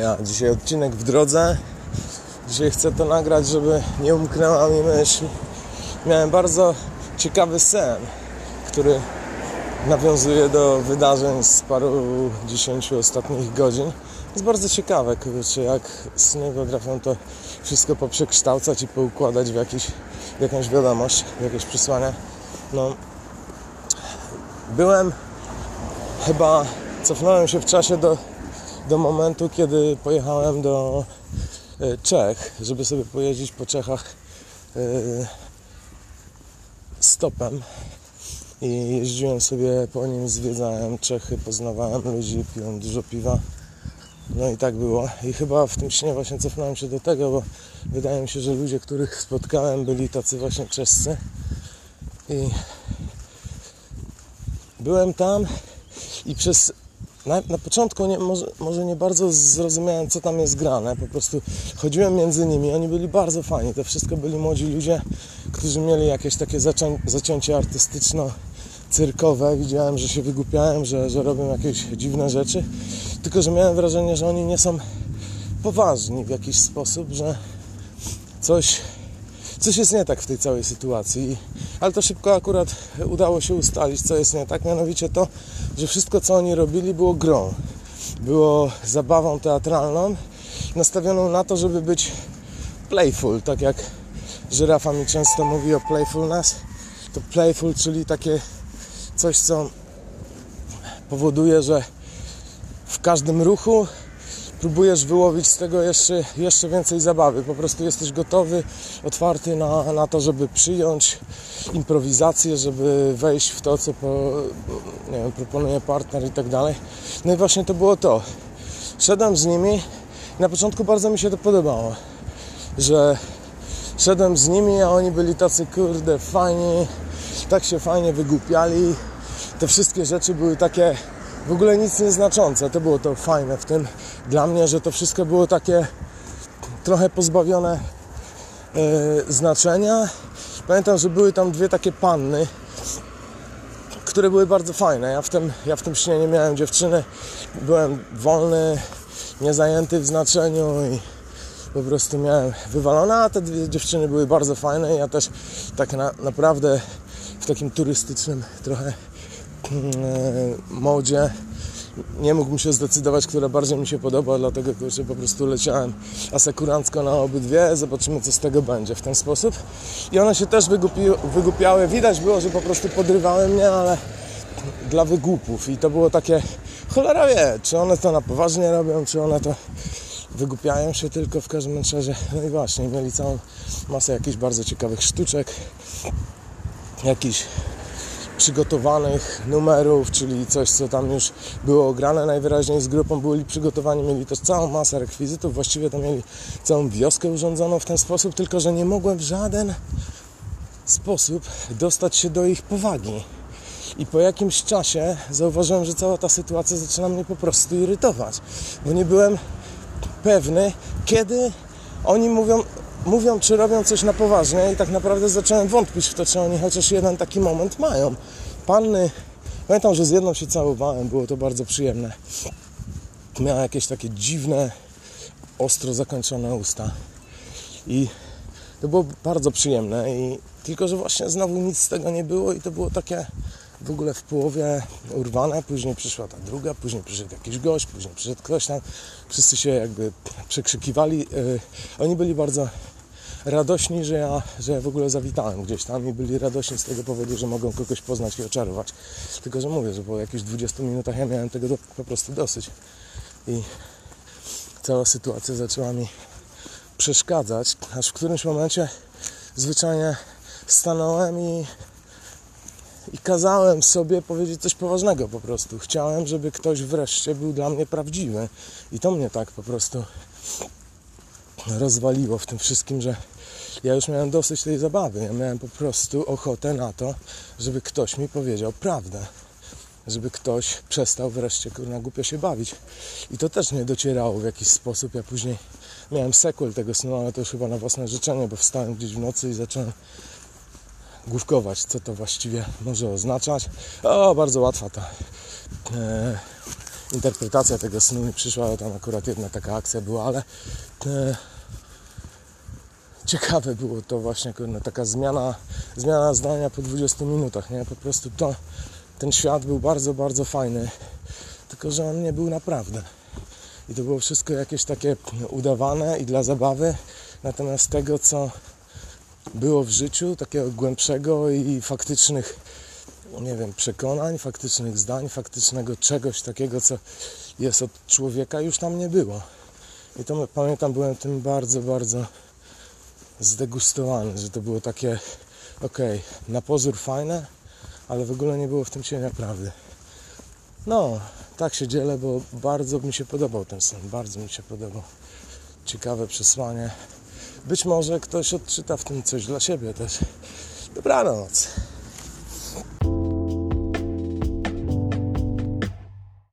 Ja dzisiaj odcinek w drodze. Dzisiaj chcę to nagrać, żeby nie umknęła mi myśl. Miałem bardzo ciekawy sen, który nawiązuje do wydarzeń z paru dziesięciu ostatnich godzin. Jest bardzo ciekawe, kurczę, jak sny potrafią to wszystko poprzekształcać i poukładać w, jakiś, w jakąś wiadomość, w jakieś przesłanie. No, byłem chyba, cofnąłem się w czasie do do momentu, kiedy pojechałem do e, Czech, żeby sobie pojeździć po Czechach e, stopem i jeździłem sobie po nim, zwiedzałem Czechy, poznawałem ludzi, piłem dużo piwa. No i tak było. I chyba w tym śnie właśnie cofnąłem się do tego, bo wydaje mi się, że ludzie, których spotkałem, byli tacy właśnie czescy. I byłem tam i przez na, na początku nie, może, może, nie bardzo zrozumiałem, co tam jest grane. Po prostu chodziłem między nimi, oni byli bardzo fajni. To wszystko byli młodzi ludzie, którzy mieli jakieś takie zacią, zacięcie artystyczno-cyrkowe. Widziałem, że się wygłupiałem, że, że robią jakieś dziwne rzeczy. Tylko, że miałem wrażenie, że oni nie są poważni w jakiś sposób, że coś coś jest nie tak w tej całej sytuacji. Ale to szybko akurat udało się ustalić, co jest nie tak. Mianowicie to, że wszystko, co oni robili, było grą. Było zabawą teatralną, nastawioną na to, żeby być playful. Tak jak żyrafa mi często mówi o playfulness. To playful, czyli takie coś, co powoduje, że w każdym ruchu próbujesz wyłowić z tego jeszcze, jeszcze więcej zabawy. Po prostu jesteś gotowy, otwarty na, na to, żeby przyjąć improwizację, żeby wejść w to, co po, nie wiem, proponuje partner i tak dalej. No i właśnie to było to. Szedłem z nimi i na początku bardzo mi się to podobało, że szedłem z nimi, a oni byli tacy kurde fajni, tak się fajnie wygłupiali. Te wszystkie rzeczy były takie w ogóle nic nieznaczące. To było to fajne w tym dla mnie, że to wszystko było takie trochę pozbawione e, znaczenia. Pamiętam, że były tam dwie takie panny, które były bardzo fajne. Ja w tym, ja w tym śnie nie miałem dziewczyny, byłem wolny, niezajęty w znaczeniu i po prostu miałem wywalone, a te dwie dziewczyny były bardzo fajne. Ja też tak na, naprawdę w takim turystycznym trochę modzie. Nie mógłbym się zdecydować, która bardziej mi się podoba, dlatego że po prostu leciałem asekurancko na obydwie, zobaczymy co z tego będzie w ten sposób. I one się też wygłupi, wygłupiały, widać było, że po prostu podrywały mnie, ale dla wygłupów. I to było takie, cholera wie, czy one to na poważnie robią, czy one to wygłupiają się tylko w każdym razie. No i właśnie, mieli całą masę jakichś bardzo ciekawych sztuczek, jakichś przygotowanych numerów, czyli coś, co tam już było ograne najwyraźniej z grupą, byli przygotowani, mieli też całą masę rekwizytów, właściwie to mieli całą wioskę urządzoną w ten sposób, tylko że nie mogłem w żaden sposób dostać się do ich powagi. I po jakimś czasie zauważyłem, że cała ta sytuacja zaczyna mnie po prostu irytować, bo nie byłem pewny, kiedy oni mówią, mówią, czy robią coś na poważnie i tak naprawdę zacząłem wątpić w to, czy oni chociaż jeden taki moment mają. Panny, pamiętam, że z jedną się całowałem, było to bardzo przyjemne. Miała jakieś takie dziwne, ostro zakończone usta i to było bardzo przyjemne i tylko, że właśnie znowu nic z tego nie było i to było takie w ogóle w połowie urwane, później przyszła ta druga, później przyszedł jakiś gość, później przyszedł ktoś tam, wszyscy się jakby przekrzykiwali. Yy, oni byli bardzo radośni, że ja, że w ogóle zawitałem gdzieś tam i byli radośni z tego powodu, że mogą kogoś poznać i oczarować. Tylko, że mówię, że po jakichś 20 minutach ja miałem tego do, po prostu dosyć. I cała sytuacja zaczęła mi przeszkadzać, aż w którymś momencie zwyczajnie stanąłem i, i kazałem sobie powiedzieć coś poważnego po prostu. Chciałem, żeby ktoś wreszcie był dla mnie prawdziwy. I to mnie tak po prostu rozwaliło w tym wszystkim, że ja już miałem dosyć tej zabawy. Ja miałem po prostu ochotę na to, żeby ktoś mi powiedział prawdę. Żeby ktoś przestał wreszcie kurna głupio się bawić. I to też nie docierało w jakiś sposób. Ja później miałem sequel tego snu, ale to już chyba na własne życzenie, bo wstałem gdzieś w nocy i zacząłem główkować, co to właściwie może oznaczać. O, bardzo łatwa ta e, interpretacja tego snu mi przyszła, tam akurat jedna taka akcja była, ale e, ciekawe było to właśnie, kurde, taka zmiana, zmiana zdania po 20 minutach, nie? Po prostu to, ten świat był bardzo, bardzo fajny, tylko że on nie był naprawdę. I to było wszystko jakieś takie udawane i dla zabawy, natomiast tego, co było w życiu, takiego głębszego i faktycznych, nie wiem, przekonań, faktycznych zdań, faktycznego czegoś takiego, co jest od człowieka, już tam nie było. I to pamiętam, byłem tym bardzo, bardzo zdegustowany, że to było takie, okay, na pozór fajne, ale w ogóle nie było w tym cienia prawdy. No, tak się dzielę, bo bardzo mi się podobał ten sen, bardzo mi się podobał. Ciekawe przesłanie. Być może ktoś odczyta w tym coś dla siebie też. Dobranoc.